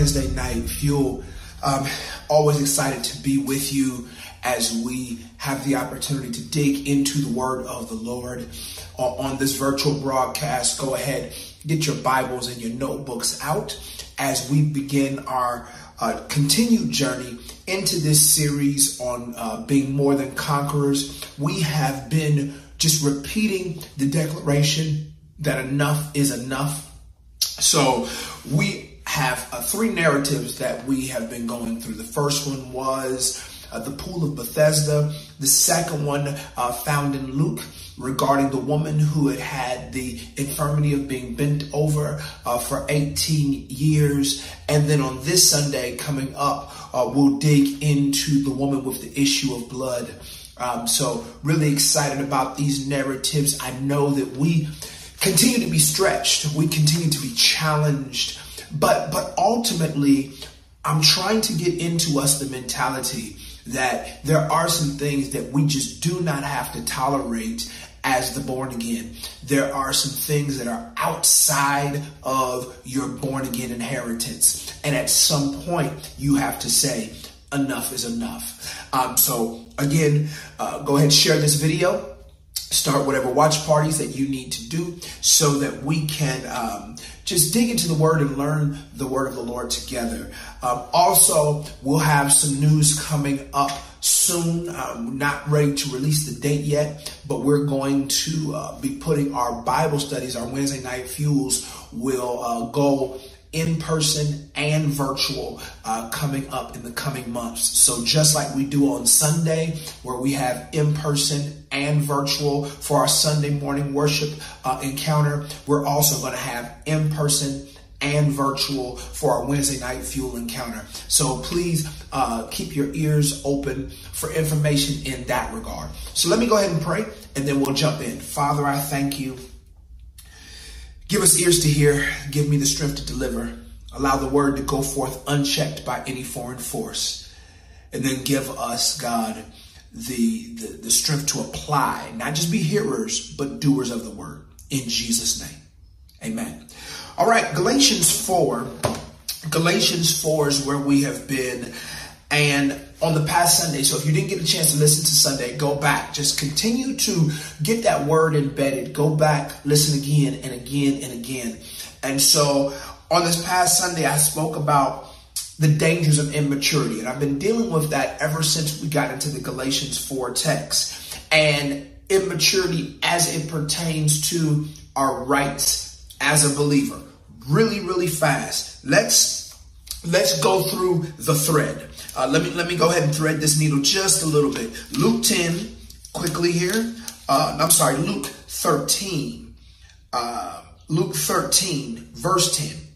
Wednesday night fuel. Um, always excited to be with you as we have the opportunity to dig into the word of the Lord uh, on this virtual broadcast. Go ahead, get your Bibles and your notebooks out as we begin our uh, continued journey into this series on uh, being more than conquerors. We have been just repeating the declaration that enough is enough so we have uh, three narratives that we have been going through. The first one was uh, the pool of Bethesda. The second one uh, found in Luke regarding the woman who had had the infirmity of being bent over uh, for 18 years. And then on this Sunday coming up, uh, we'll dig into the woman with the issue of blood. Um, so really excited about these narratives. I know that we continue to be stretched. We continue to be challenged. But, but ultimately, I'm trying to get into us the mentality that there are some things that we just do not have to tolerate as the born again. There are some things that are outside of your born again inheritance. And at some point, you have to say, enough is enough. Um, so again, uh, go ahead and share this video start whatever watch parties that you need to do so that we can um, just dig into the word and learn the word of the Lord together. Um, also, we'll have some news coming up soon. Um, not ready to release the date yet, but we're going to uh, be putting our Bible studies, our Wednesday night fuels will uh, go in person and virtual uh, coming up in the coming months. So just like we do on Sunday, where we have in person and virtual for our Sunday morning worship uh, encounter, we're also going to have in person and virtual for our Wednesday night fuel encounter. So please uh, keep your ears open for information in that regard. So let me go ahead and pray and then we'll jump in. Father, I thank you Give us ears to hear. Give me the strength to deliver. Allow the word to go forth unchecked by any foreign force. And then give us, God, the, the, the strength to apply, not just be hearers, but doers of the word. In Jesus' name. Amen. All right, Galatians 4. Galatians 4 is where we have been. And on the past Sunday. So if you didn't get a chance to listen to Sunday, go back. Just continue to get that word embedded. Go back, listen again and again and again. And so on this past Sunday, I spoke about the dangers of immaturity. And I've been dealing with that ever since we got into the Galatians 4 text. And immaturity as it pertains to our rights as a believer. Really, really fast. Let's let's go through the thread. Uh, let me let me go ahead and thread this needle just a little bit. Luke 10, quickly here. Uh, I'm sorry, Luke 13. Uh, Luke 13, verse 10.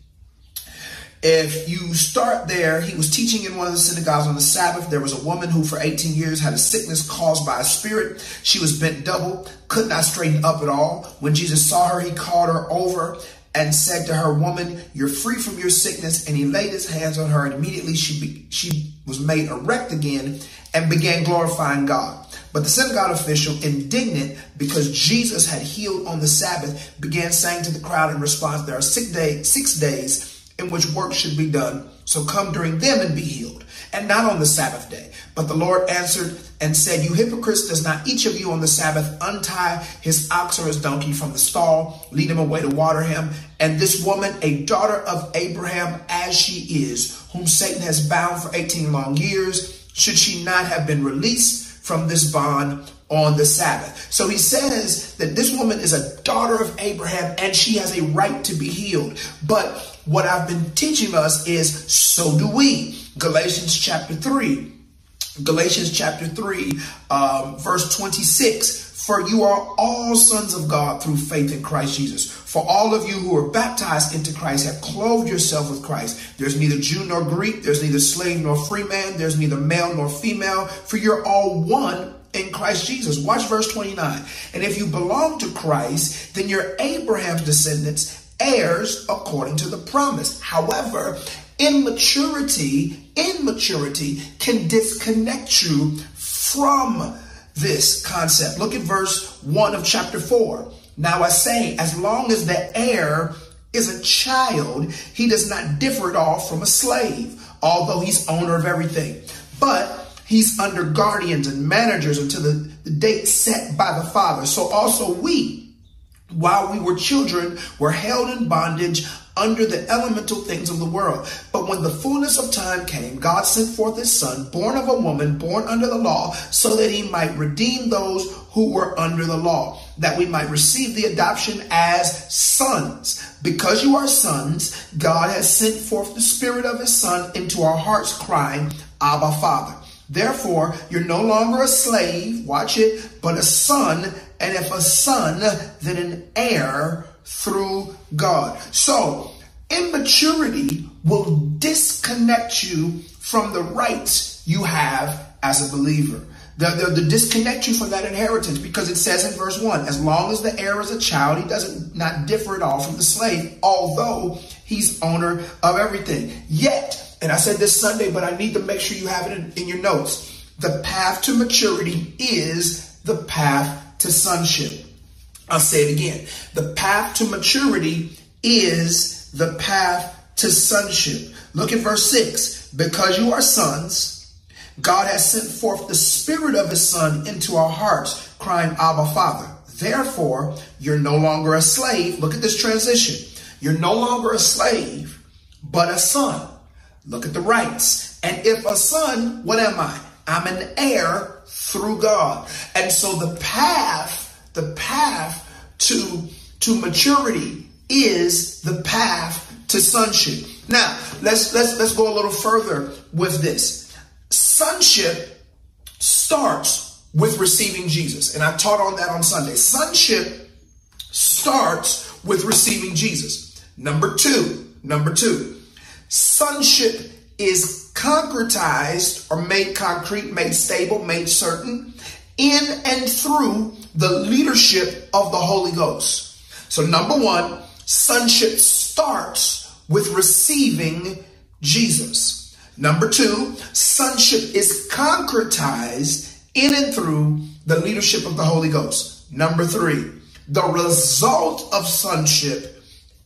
If you start there, he was teaching in one of the synagogues on the Sabbath. There was a woman who for 18 years had a sickness caused by a spirit. She was bent double, could not straighten up at all. When Jesus saw her, he called her over and said to her, Woman, you're free from your sickness. And he laid his hands on her, and immediately she, be, she was made erect again and began glorifying God. But the synagogue official, indignant because Jesus had healed on the Sabbath, began saying to the crowd in response, There are six, day, six days in which work should be done. So come during them and be healed, and not on the Sabbath day. But the Lord answered and said, You hypocrites, does not each of you on the Sabbath untie his ox or his donkey from the stall, lead him away to water him? And this woman, a daughter of Abraham as she is, whom Satan has bound for 18 long years, should she not have been released from this bond on the Sabbath. So he says that this woman is a daughter of Abraham and she has a right to be healed. But what I've been teaching us is so do we. Galatians chapter 3. Galatians chapter 3, um, verse 26. For you are all sons of God through faith in Christ Jesus. For all of you who are baptized into Christ have clothed yourself with Christ. There's neither Jew nor Greek. There's neither slave nor free man. There's neither male nor female. For you're all one in Christ Jesus. Watch verse 29. And if you belong to Christ, then you're Abraham's descendants, heirs according to the promise. However, immaturity, immaturity can disconnect you from this concept. Look at verse 1 of chapter 4. Now I say, as long as the heir is a child, he does not differ at all from a slave, although he's owner of everything. But he's under guardians and managers until the, the date set by the father. So also we, while we were children, were held in bondage under the elemental things of the world. But when the fullness of time came, God sent forth his son, born of a woman, born under the law, so that he might redeem those who were under the law, that we might receive the adoption as sons. Because you are sons, God has sent forth the spirit of his son into our hearts, crying, Abba, Father. Therefore, you're no longer a slave, watch it, but a son, and if a son, then an heir through God. So, immaturity will disconnect you from the rights you have as a believer. The, the, the, disconnect you from that inheritance because it says in verse 1 as long as the heir is a child, he doesn't not differ at all from the slave, although he's owner of everything. Yet, and I said this Sunday, but I need to make sure you have it in, in your notes. The path to maturity is the path to sonship. I'll say it again. The path to maturity is the path to sonship. Look at verse 6. Because you are sons, God has sent forth the Spirit of His Son into our hearts, crying, Abba, Father. Therefore, you're no longer a slave. Look at this transition. You're no longer a slave, but a son. Look at the rights. And if a son, what am I? I'm an heir through God. And so the path the path to, to maturity is the path to sonship. Now, let's let's let's go a little further with this. Sonship starts with receiving Jesus. And I taught on that on Sunday. Sonship starts with receiving Jesus. Number 2, number 2. Sonship is concretized or made concrete, made stable, made certain in and through the leadership of the Holy Ghost. So, number one, sonship starts with receiving Jesus. Number two, sonship is concretized in and through the leadership of the Holy Ghost. Number three, the result of sonship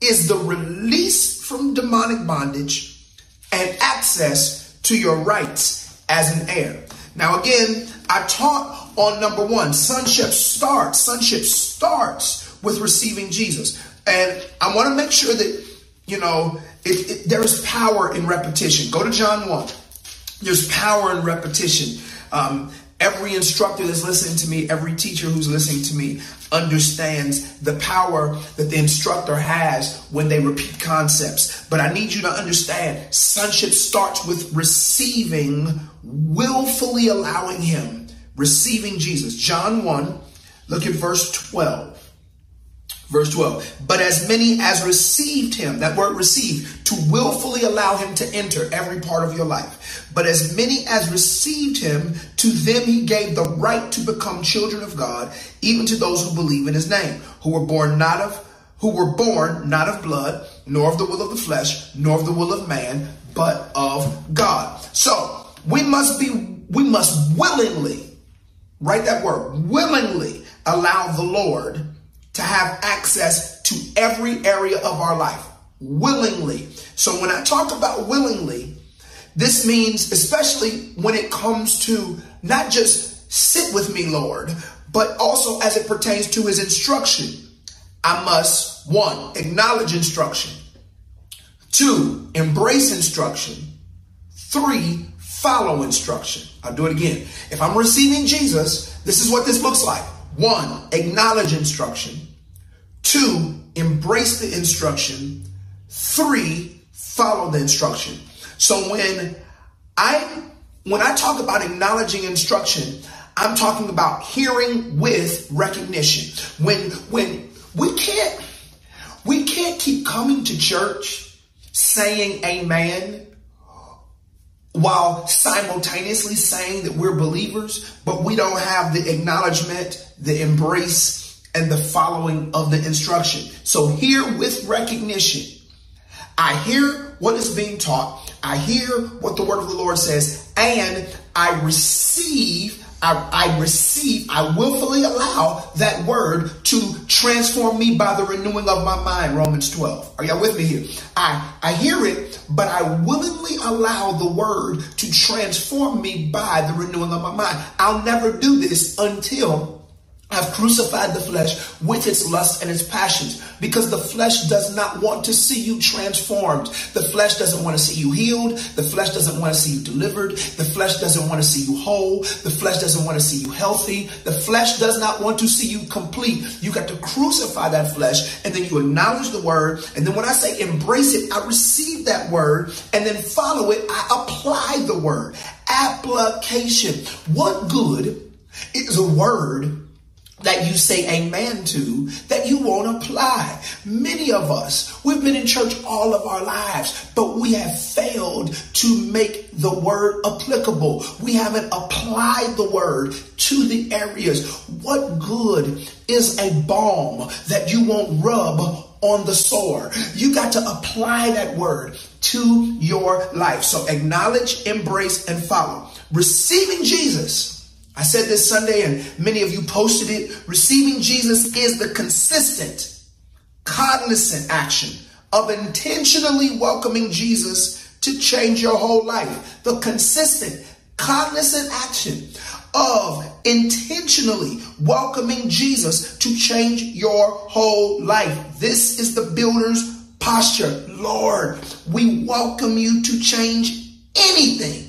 is the release from demonic bondage and access to your rights as an heir. Now, again, I taught on number one, sonship starts, sonship starts with receiving Jesus. And I want to make sure that, you know, it, it, there is power in repetition. Go to John 1. There's power in repetition. Um, every instructor that's listening to me, every teacher who's listening to me understands the power that the instructor has when they repeat concepts. But I need you to understand sonship starts with receiving, willfully allowing Him receiving Jesus. John 1, look at verse 12. Verse 12. But as many as received him, that word received, to willfully allow him to enter every part of your life. But as many as received him, to them he gave the right to become children of God, even to those who believe in his name, who were born not of who were born not of blood, nor of the will of the flesh, nor of the will of man, but of God. So we must be we must willingly Write that word, willingly allow the Lord to have access to every area of our life. Willingly. So when I talk about willingly, this means, especially when it comes to not just sit with me, Lord, but also as it pertains to his instruction. I must, one, acknowledge instruction. Two, embrace instruction. Three, follow instruction. I'll do it again. If I'm receiving Jesus, this is what this looks like. One, acknowledge instruction. Two, embrace the instruction. Three, follow the instruction. So when I when I talk about acknowledging instruction, I'm talking about hearing with recognition. When when we can't we can't keep coming to church saying amen while simultaneously saying that we're believers, but we don't have the acknowledgement, the embrace, and the following of the instruction. So hear with recognition, I hear what is being taught. I hear what the word of the Lord says, and I receive I, I receive, I willfully allow that word to transform me by the renewing of my mind. Romans 12. Are y'all with me here? I, I hear it, but I willingly allow the word to transform me by the renewing of my mind. I'll never do this until have crucified the flesh with its lusts and its passions because the flesh does not want to see you transformed. The flesh doesn't want to see you healed. The flesh doesn't want to see you delivered. The flesh doesn't want to see you whole. The flesh doesn't want to see you healthy. The flesh does not want to see you complete. You got to crucify that flesh and then you acknowledge the word. And then when I say embrace it, I receive that word and then follow it. I apply the word. Application. What good is a word that you say amen to that you won't apply. Many of us, we've been in church all of our lives, but we have failed to make the word applicable. We haven't applied the word to the areas. What good is a balm that you won't rub on the sore? You got to apply that word to your life. So acknowledge, embrace, and follow. Receiving Jesus I said this Sunday, and many of you posted it. Receiving Jesus is the consistent, cognizant action of intentionally welcoming Jesus to change your whole life. The consistent, cognizant action of intentionally welcoming Jesus to change your whole life. This is the builder's posture. Lord, we welcome you to change anything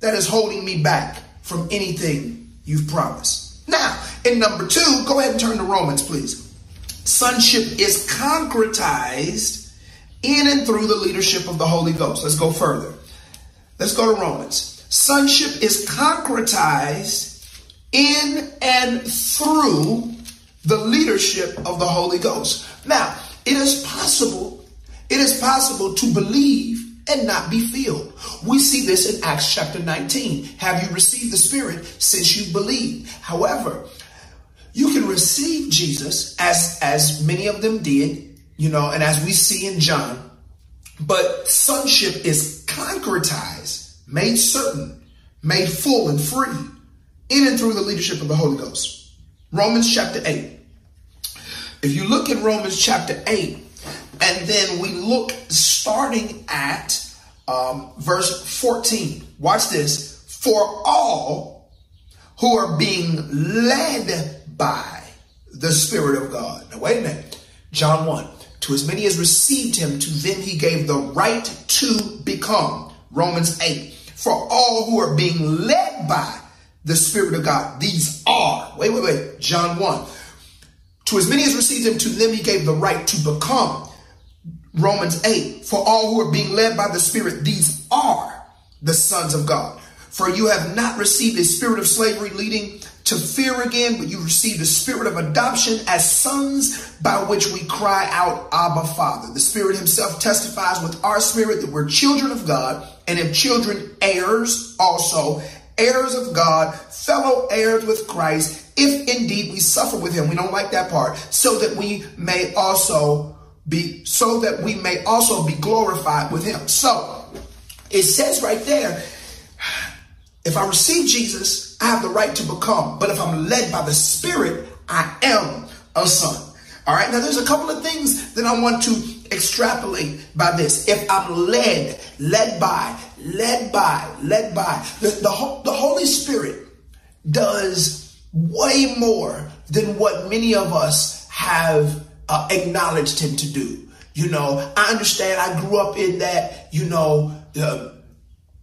that is holding me back from anything you've promised. Now, in number two, go ahead and turn to Romans, please. Sonship is concretized in and through the leadership of the Holy Ghost. Let's go further. Let's go to Romans. Sonship is concretized in and through the leadership of the Holy Ghost. Now, it is possible, it is possible to believe and not be filled. We see this in Acts chapter 19. Have you received the Spirit since you believed? However, you can receive Jesus as as many of them did, you know, and as we see in John, but sonship is concretized, made certain, made full and free in and through the leadership of the Holy Ghost. Romans chapter 8. If you look at Romans chapter 8, and then we look starting at um, verse 14. Watch this. For all who are being led by the Spirit of God. Now, wait a minute. John 1. To as many as received him, to them he gave the right to become. Romans 8. For all who are being led by the Spirit of God, these are. Wait, wait, wait. John 1. To as many as received him, to them he gave the right to become Romans 8, for all who are being led by the Spirit, these are the sons of God. For you have not received a spirit of slavery leading to fear again, but you received a spirit of adoption as sons by which we cry out, Abba, Father. The Spirit Himself testifies with our spirit that we're children of God, and if children, heirs also, heirs of God, fellow heirs with Christ, if indeed we suffer with Him. We don't like that part, so that we may also be so that we may also be glorified with him. So it says right there, if I receive Jesus, I have the right to become. But if I'm led by the Spirit, I am a son. All right. Now there's a couple of things that I want to extrapolate by this. If I'm led, led by, led by, led by, the, the, the Holy Spirit does way more than what many of us have uh, acknowledged him to do. You know, I understand. I grew up in that. You know,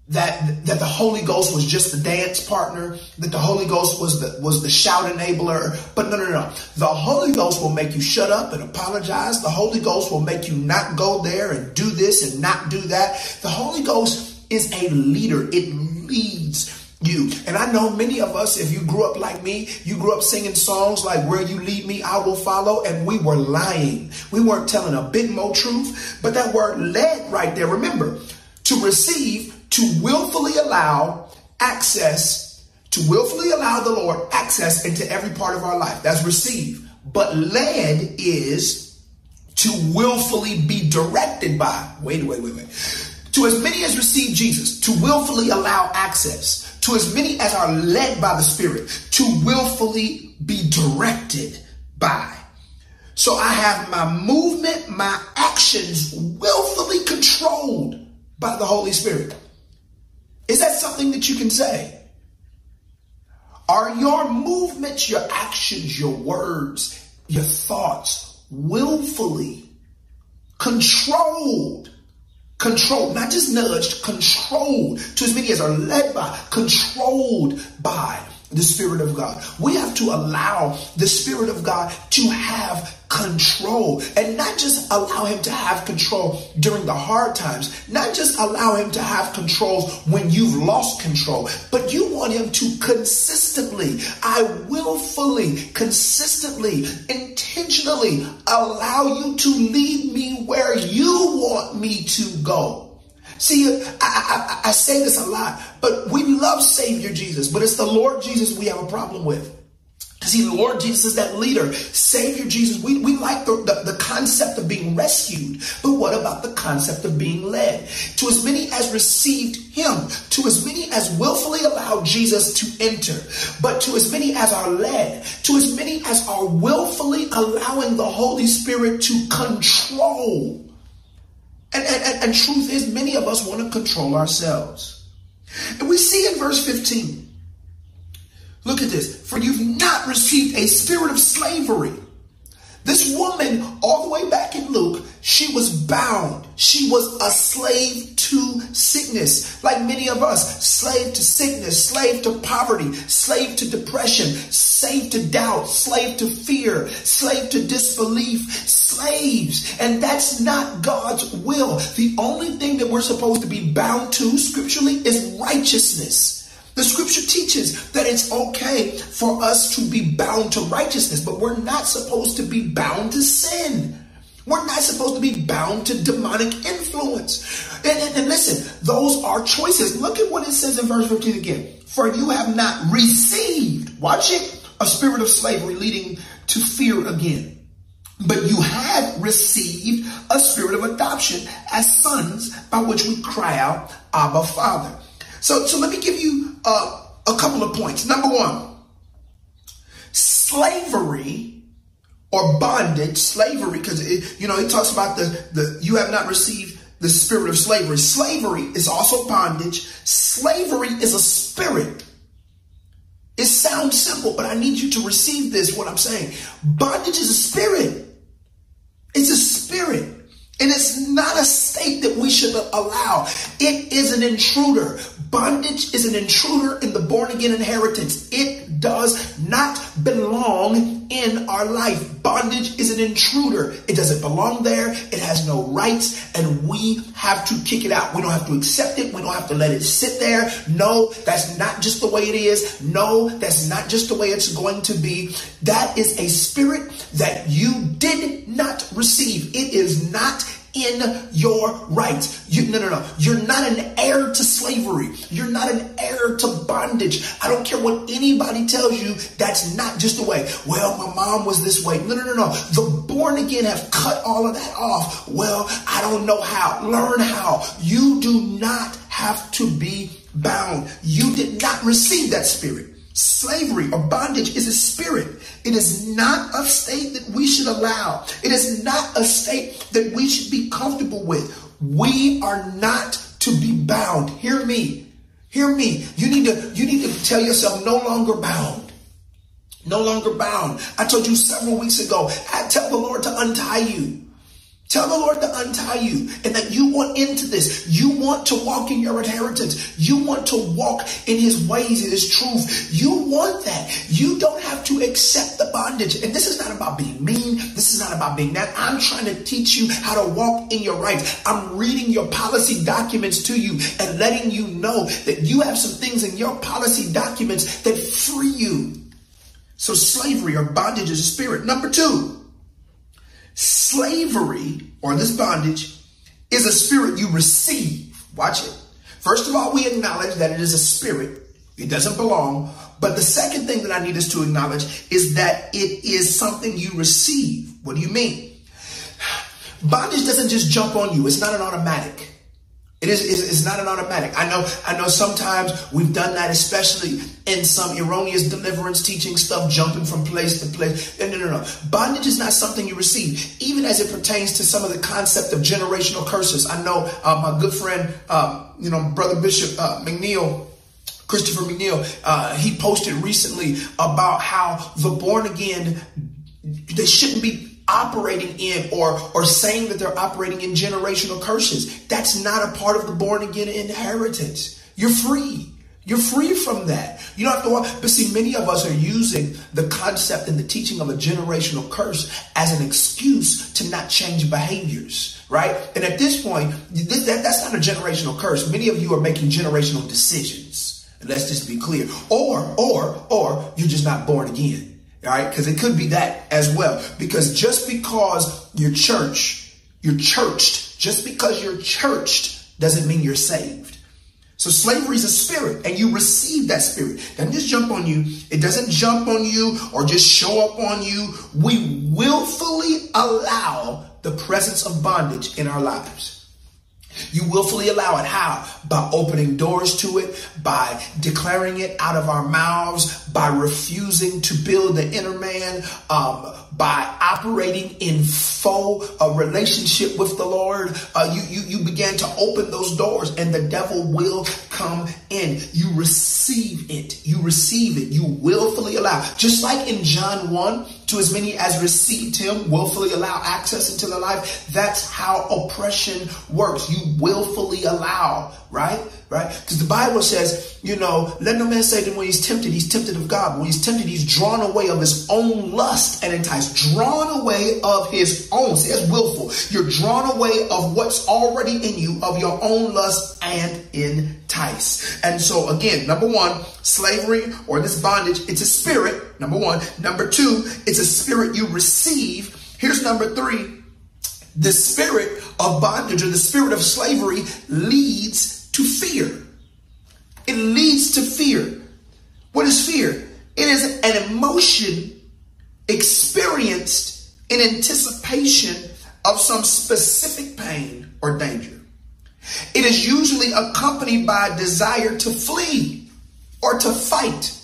that that the Holy Ghost was just the dance partner, that the Holy Ghost was the was the shout enabler. But no, no, no. The Holy Ghost will make you shut up and apologize. The Holy Ghost will make you not go there and do this and not do that. The Holy Ghost is a leader. It leads you. And I know many of us, if you grew up like me, you grew up singing songs like Where You Lead Me, I Will Follow, and we were lying. We weren't telling a bit more truth, but that word led right there, remember, to receive, to willfully allow access, to willfully allow the Lord access into every part of our life. That's receive. But led is to willfully be directed by. Wait, wait, wait, wait To as many as receive Jesus, to willfully allow access. To as many as are led by the Spirit, to willfully be directed by. So I have my movement, my actions willfully controlled by the Holy Spirit. Is that something that you can say? Are your movements, your actions, your words, your thoughts willfully controlled? Controlled, not just nudged, controlled to as many as are led by, controlled by the Spirit of God. We have to allow the Spirit of God to have control and not just allow him to have control during the hard times, not just allow him to have control when you've lost control, but you want him to consistently, I willfully, consistently, intentionally allow you to lead me where you want me to go. See, I, I, I, say this a lot, but we love Savior Jesus, but it's the Lord Jesus we have a problem with. See, the Lord Jesus is that leader. Savior Jesus, we, we like the, the, the, concept of being rescued, but what about the concept of being led? To as many as received him, to as many as willfully allowed Jesus to enter, but to as many as are led, to as many as are willfully allowing the Holy Spirit to control and, and, and, truth is, many of us want to control ourselves. And we see in verse 15, look at this. For you've not received a spirit of slavery this woman, all the way back in Luke, she was bound. She was a slave to sickness, like many of us, slave to sickness, slave to poverty, slave to depression, slave to doubt, slave to fear, slave to disbelief, slaves. And that's not God's will. The only thing that we're supposed to be bound to scripturally is righteousness. The scripture teaches that it's okay for us to be bound to righteousness, but we're not supposed to be bound to sin. We're not supposed to be bound to demonic influence. And, and, and, listen, those are choices. Look at what it says in verse 15 again. For you have not received, watch it, a spirit of slavery leading to fear again. But you have received a spirit of adoption as sons by which we cry out, Abba, Father. So, so let me give you uh, a couple of points. Number one, slavery or bondage, slavery, because you know it talks about the the you have not received the spirit of slavery. Slavery is also bondage. Slavery is a spirit. It sounds simple, but I need you to receive this. What I'm saying, bondage is a spirit. It's a spirit. And it's not a state that we should allow. It is an intruder. Bondage is an intruder in the born again inheritance. It does not belong in our life. Bondage is an intruder. It doesn't belong there. It has no rights and we have to kick it out. We don't have to accept it. We don't have to let it sit there. No, that's not just the way it is. No, that's not just the way it's going to be. That is a spirit that you did not receive. It is not in your rights. You, no, no, no. You're not an heir to slavery. You're not an heir to bondage. I don't care what anybody tells you. That's not just the way. Well, my mom was this way. No, no, no, no. The born again have cut all of that off. Well, I don't know how. Learn how. You do not have to be bound. You did not receive that spirit. Slavery or bondage is a spirit. It is not a state that we should allow. It is not a state that we should be comfortable with. We are not to be bound. Hear me. Hear me. You need to you need to tell yourself no longer bound. No longer bound. I told you several weeks ago, I tell the Lord to untie you. Tell the Lord to untie you and that you want into this. You want to walk in your inheritance. You want to walk in his ways, in his truth. You want that. You don't have to accept the bondage. And this is not about being mean. This is not about being that. I'm trying to teach you how to walk in your rights. I'm reading your policy documents to you and letting you know that you have some things in your policy documents that free you. So slavery or bondage is a spirit. Number two, Slavery or this bondage is a spirit you receive. Watch it. First of all, we acknowledge that it is a spirit. It doesn't belong. But the second thing that I need us to acknowledge is that it is something you receive. What do you mean? Bondage doesn't just jump on you. It's not an automatic. It is it's not an automatic. I know I know sometimes we've done that, especially in some erroneous deliverance teaching stuff, jumping from place to place. No, no, no. Bondage is not something you receive, even as it pertains to some of the concept of generational curses. I know uh, my good friend, uh, you know, brother Bishop uh, McNeil. Christopher McNeil, uh, he posted recently about how the born again, they shouldn't be operating in or or saying that they're operating in generational curses. That's not a part of the born again inheritance. You're free. You're free from that. You don't have to. But see, many of us are using the concept and the teaching of a generational curse as an excuse to not change behaviors, right? And at this point, that, that's not a generational curse. Many of you are making generational decisions. Let's just be clear. Or, or, or you're just not born again. All right, because it could be that as well. Because just because you're church, you're churched, just because you're churched doesn't mean you're saved. So slavery is a spirit and you receive that spirit. It doesn't just jump on you. It doesn't jump on you or just show up on you. We willfully allow the presence of bondage in our lives. You willfully allow it. How? By opening doors to it, by declaring it out of our mouths, by refusing to build the inner man, um, by operating in full a relationship with the Lord. Uh, you, you, you began to open those doors and the devil will come in. You receive it. You receive it. You willfully allow. Just like in John 1, to as many as received him, willfully allow access into the life. That's how oppression works. You willfully allow, right? Right? Because the Bible says, you know, let no man say that when he's tempted, he's tempted of God. When he's tempted, he's drawn away of his own lust and enticed. Drawn away of his own. See, that's willful. You're drawn away of what's already in you, of your own lust and entice. And so again, number one, slavery or this bondage, it's a spirit, number one. Number two, it's a spirit you receive. Here's number three. The spirit of bondage or the spirit of slavery leads to fear. It leads to fear. What is fear? It is an emotion experienced in anticipation of some specific pain or danger. It is usually accompanied by a desire to flee or to fight.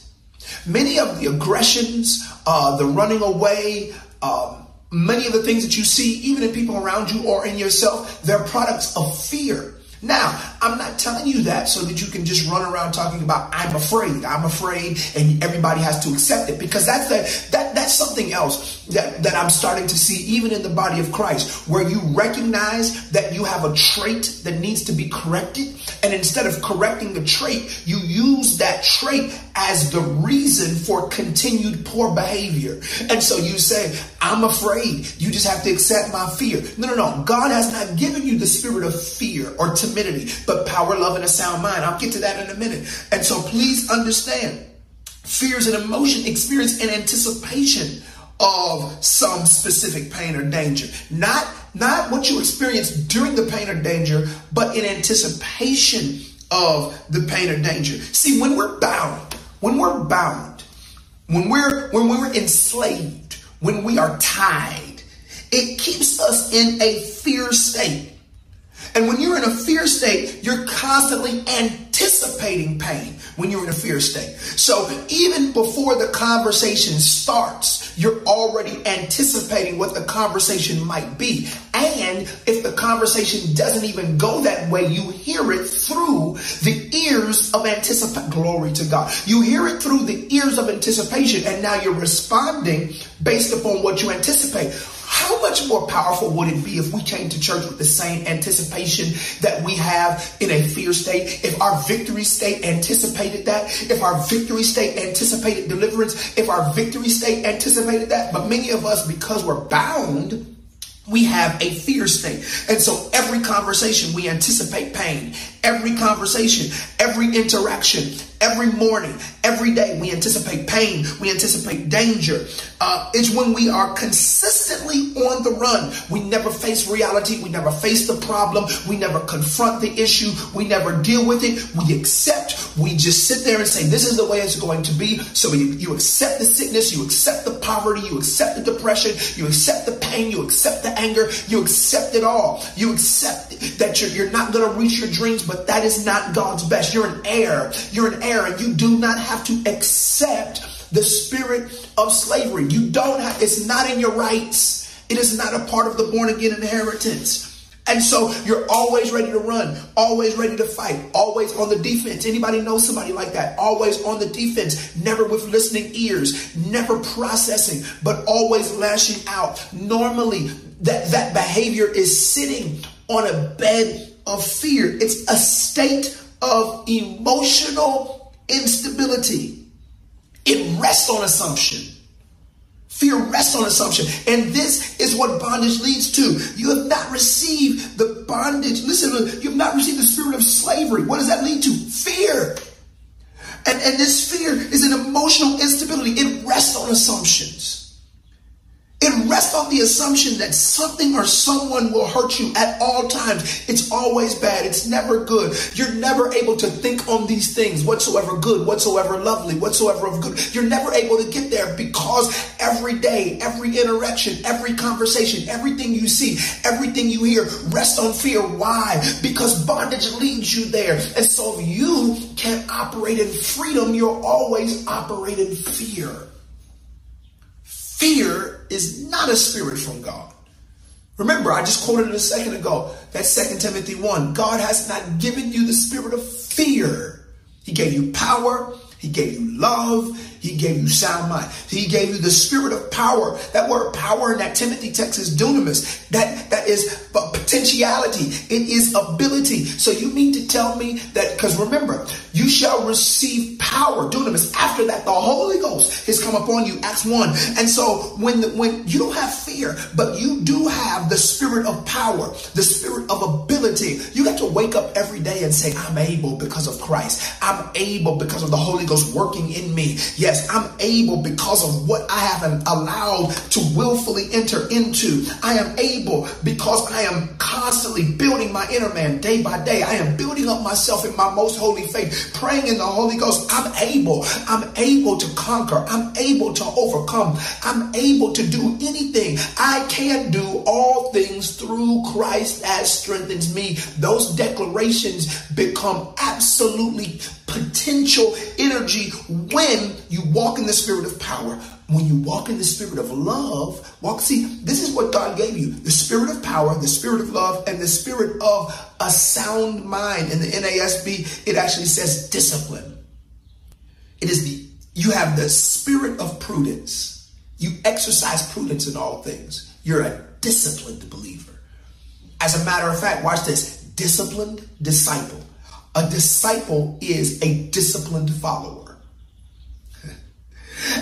Many of the aggressions, uh, the running away, um, many of the things that you see, even in people around you or in yourself, they're products of fear. Now, I'm not telling you that so that you can just run around talking about I'm afraid, I'm afraid, and everybody has to accept it because that's the, that that's something else that, that I'm starting to see even in the body of Christ, where you recognize that you have a trait that needs to be corrected, and instead of correcting the trait, you use that trait as the reason for continued poor behavior. And so you say, I'm afraid. You just have to accept my fear. No, no, no. God has not given you the spirit of fear or timidity, but power, love, and a sound mind. I'll get to that in a minute. And so please understand fear is an emotion experience in anticipation of some specific pain or danger. Not, not what you experience during the pain or danger, but in anticipation of the pain or danger. See, when we're bound, when we're bound, when we're when we're enslaved, when we are tied, it keeps us in a fear state. And when you're in a fear state, you're constantly anticipating pain when you're in a fear state. So even before the conversation starts, you're already anticipating what the conversation might be. And if the conversation doesn't even go that way, you hear it through the ears of anticipation. Glory to God. You hear it through the ears of anticipation, and now you're responding based upon what you anticipate. How much more powerful would it be if we came to church with the same anticipation that we have in a fear state? If our victory state anticipated that, if our victory state anticipated deliverance, if our victory state anticipated that, but many of us, because we're bound, we have a fear state. And so every conversation, we anticipate pain. Every conversation, every interaction, Every morning, every day, we anticipate pain, we anticipate danger. Uh, it's when we are consistently on the run. We never face reality, we never face the problem, we never confront the issue, we never deal with it. We accept, we just sit there and say, This is the way it's going to be. So you, you accept the sickness, you accept the poverty, you accept the depression, you accept the pain, you accept the anger, you accept it all. You accept that you're, you're not going to reach your dreams, but that is not God's best. You're an heir. You're an heir, and you do not have to accept the spirit of slavery. You don't have, it's not in your rights. It is not a part of the born again inheritance. And so you're always ready to run, always ready to fight, always on the defense. Anybody know somebody like that? Always on the defense, never with listening ears, never processing, but always lashing out. Normally, that, that behavior is sitting on a bed of fear. It's a state of emotional instability. It rests on assumption. Fear rests on assumption. And this is what bondage leads to. You have not received the bondage. Listen, you have not received the spirit of slavery. What does that lead to? Fear. And, and this fear is an emotional instability. It rests on assumptions. It rests on the assumption that something or someone will hurt you at all times. It's always bad. It's never good. You're never able to think on these things whatsoever good, whatsoever lovely, whatsoever of good. You're never able to get there because every day, every interaction, every conversation, everything you see, everything you hear rests on fear. Why? Because bondage leads you there. And so if you can't operate in freedom, you're always operating fear. Fear is not a spirit from God. Remember, I just quoted it a second ago. That's 2 Timothy 1. God has not given you the spirit of fear. He gave you power. He gave you love. He gave you sound mind. He gave you the spirit of power. That word power in that Timothy text is dunamis. That, that is potentiality. It is ability. So you mean to tell me that, because remember, you shall receive power, dunamis. After that, the Holy Ghost has come upon you. Acts 1. And so when, the, when you don't have fear, but you do have the spirit of power, the spirit of ability, you got to wake up every day and say, I'm able because of Christ. I'm able because of the Holy Ghost working in me. Yes, Yes, I'm able because of what I have allowed to willfully enter into. I am able because I am constantly building my inner man day by day. I am building up myself in my most holy faith, praying in the Holy Ghost. I'm able. I'm able to conquer. I'm able to overcome. I'm able to do anything. I can do all things through Christ that strengthens me. Those declarations become absolutely potential energy when you walk in the spirit of power. When you walk in the spirit of love, walk, see, this is what God gave you the spirit of power, the spirit of love, and the spirit of a sound mind. In the NASB, it actually says discipline. It is the, you have the spirit of prudence. You exercise prudence in all things. You're a disciplined believer. As a matter of fact, watch this disciplined disciple. A disciple is a disciplined follower.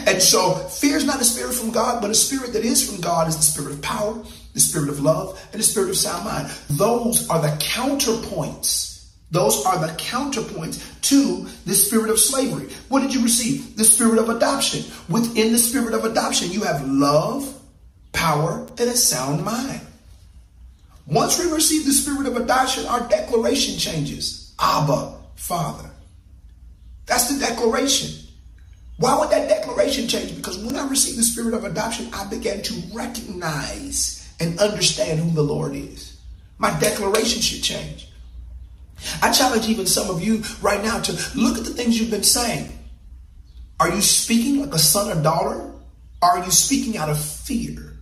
and so fear is not a spirit from God, but a spirit that is from God is the spirit of power, the spirit of love, and the spirit of sound mind. Those are the counterpoints. Those are the counterpoints to the spirit of slavery. What did you receive? The spirit of adoption. Within the spirit of adoption, you have love, power, and a sound mind. Once we receive the spirit of adoption, our declaration changes. Abba, Father. That's the declaration. Why would that declaration change? Because when I received the spirit of adoption, I began to recognize and understand who the Lord is. My declaration should change. I challenge even some of you right now to look at the things you've been saying. Are you speaking like a son or daughter? Are you speaking out of fear?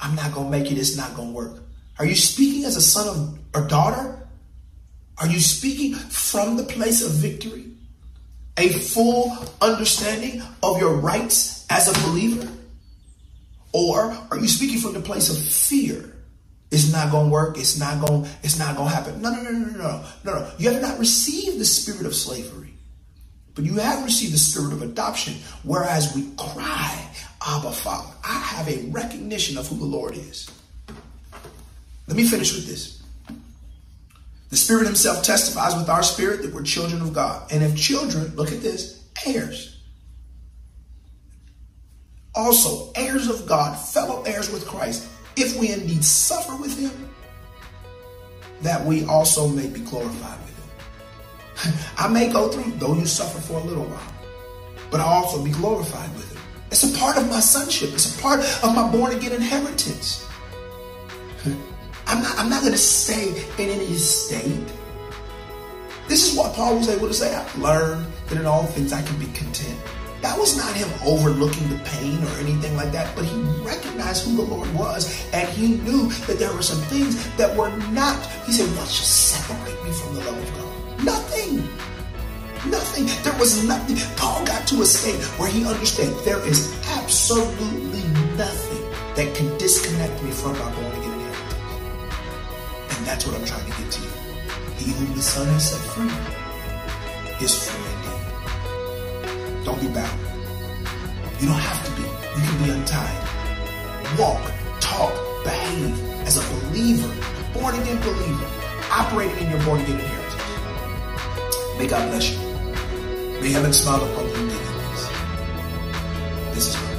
I'm not going to make it. It's not going to work. Are you speaking as a son of, or daughter? Are you speaking from the place of victory? A full understanding of your rights as a believer? Or are you speaking from the place of fear? It's not going to work. It's not going. It's not going to happen. No, no, no, no, no, no, no. You have not received the spirit of slavery, but you have received the spirit of adoption. Whereas we cry, Abba, Father. I have a recognition of who the Lord is. Let me finish with this. The Spirit Himself testifies with our spirit that we're children of God. And if children, look at this, heirs. Also, heirs of God, fellow heirs with Christ, if we indeed suffer with Him, that we also may be glorified with Him. I may go through, though you suffer for a little while, but I also be glorified with Him. It's a part of my sonship. It's a part of my born again inheritance. I'm not, I'm not going to stay in any state. This is what Paul was able to say. I've learned that in all things I can be content. That was not him overlooking the pain or anything like that, but he recognized who the Lord was and he knew that there were some things that were not. He said, What should separate me from the love of God? Nothing. Nothing. There was nothing. Paul got to a state where he understood there is absolutely nothing that can disconnect me from my again and that's what I'm trying to get to you. He whom the Son has set free is free indeed. Don't be bound. You don't have to be. You can be untied. Walk, talk, behave as a believer, born again believer, operating in your born again inheritance. May God bless you. May heaven smile upon you. This is